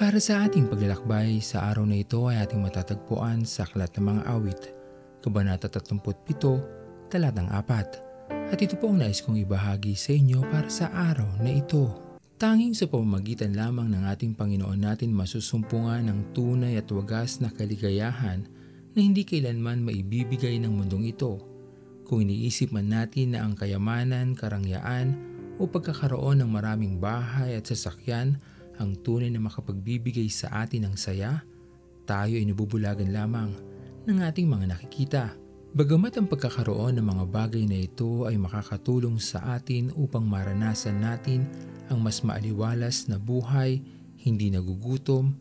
Para sa ating paglalakbay sa araw na ito ay ating matatagpuan sa Aklat ng Mga Awit, Kabanata 37, Talatang 4. At ito po ang nais kong ibahagi sa inyo para sa araw na ito. Tanging sa pamamagitan lamang ng ating Panginoon natin masusumpungan ng tunay at wagas na kaligayahan na hindi kailanman maibibigay ng mundong ito. Kung iniisip man natin na ang kayamanan, karangyaan o pagkakaroon ng maraming bahay at sasakyan ang tunay na makapagbibigay sa atin ng saya, tayo ay nabubulagan lamang ng ating mga nakikita. Bagamat ang pagkakaroon ng mga bagay na ito ay makakatulong sa atin upang maranasan natin ang mas maaliwalas na buhay, hindi nagugutom,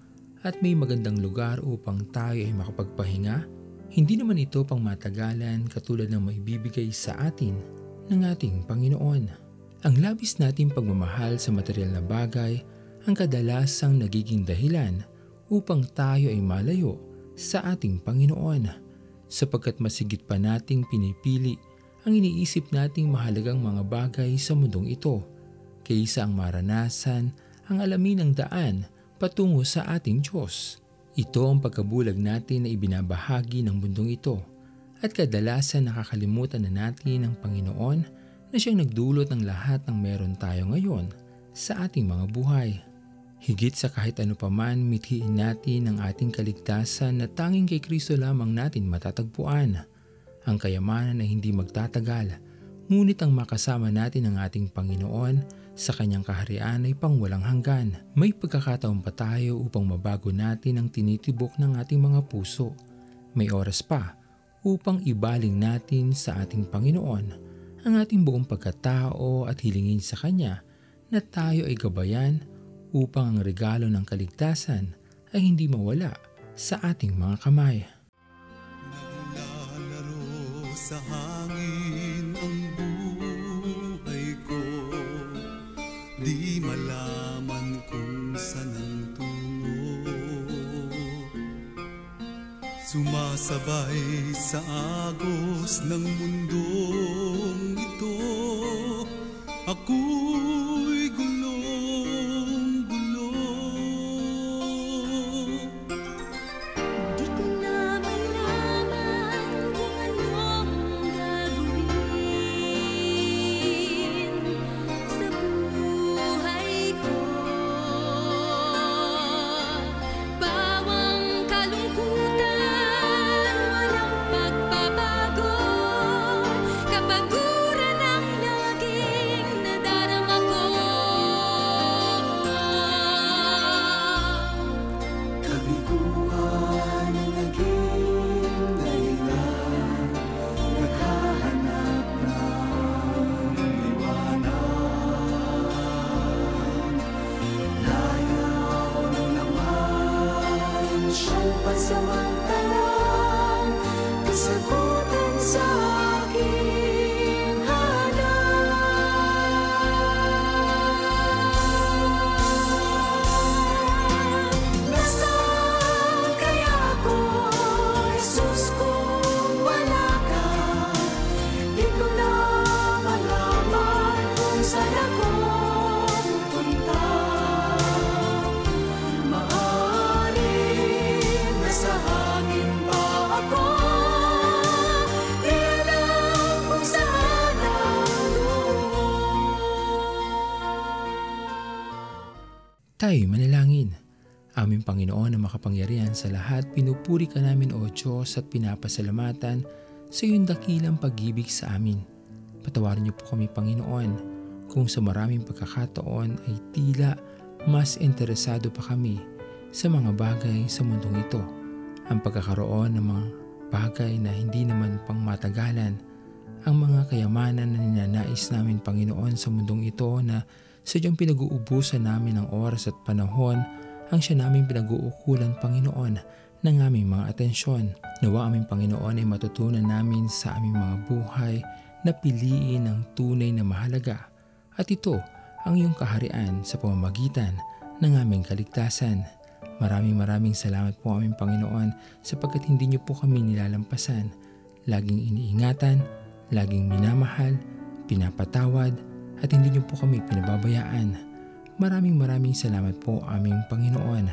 at may magandang lugar upang tayo ay makapagpahinga, hindi naman ito pang matagalan katulad ng maibibigay sa atin ng ating Panginoon. Ang labis nating pagmamahal sa material na bagay ang kadalasang nagiging dahilan upang tayo ay malayo sa ating Panginoon sapagkat masigit pa nating pinipili ang iniisip nating mahalagang mga bagay sa mundong ito kaysa ang maranasan ang alamin ng daan patungo sa ating Diyos. Ito ang pagkabulag natin na ibinabahagi ng mundong ito at kadalasan nakakalimutan na natin ang Panginoon na siyang nagdulot ng lahat ng meron tayo ngayon sa ating mga buhay. Higit sa kahit ano paman, mithiin natin ang ating kaligtasan na tanging kay Kristo lamang natin matatagpuan. Ang kayamanan ay hindi magtatagal, ngunit ang makasama natin ang ating Panginoon sa kanyang kaharian ay pangwalang hanggan. May pagkakataon pa tayo upang mabago natin ang tinitibok ng ating mga puso. May oras pa upang ibaling natin sa ating Panginoon ang ating buong pagkatao at hilingin sa Kanya na tayo ay gabayan upang ang regalo ng kaligtasan ay hindi mawala sa ating mga kamay. Naglalaro sa hangin ang buhay ko. Di malaman kung saan ang tungo. Sumasabay sa agos ng mundong ito siyang Tayo manalangin. Aming Panginoon na makapangyarihan sa lahat, pinupuri ka namin o Diyos at pinapasalamatan sa iyong dakilang pag-ibig sa amin. Patawarin niyo po kami Panginoon kung sa maraming pagkakataon ay tila mas interesado pa kami sa mga bagay sa mundong ito. Ang pagkakaroon ng mga bagay na hindi naman pang matagalan, ang mga kayamanan na ninanais namin Panginoon sa mundong ito na sadyang pinag-uubusan namin ng oras at panahon ang siya naming pinag-uukulan Panginoon ng aming mga atensyon. Nawa aming Panginoon ay matutunan namin sa aming mga buhay na piliin ang tunay na mahalaga at ito ang iyong kaharian sa pamamagitan ng aming kaligtasan. Maraming maraming salamat po aming Panginoon sapagkat hindi niyo po kami nilalampasan. Laging iniingatan, laging minamahal, pinapatawad, at hindi niyo po kami pinababayaan. Maraming maraming salamat po aming Panginoon.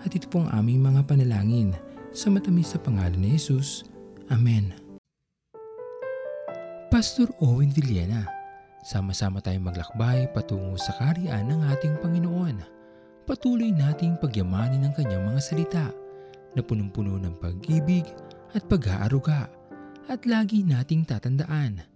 At ito po ang aming mga panalangin sa matamis sa pangalan ni Jesus. Amen. Pastor Owen Villena, sama-sama tayong maglakbay patungo sa kariyan ng ating Panginoon. Patuloy nating pagyamanin ang kanyang mga salita na punong-puno ng pag-ibig at pag-aaruga. At lagi nating tatandaan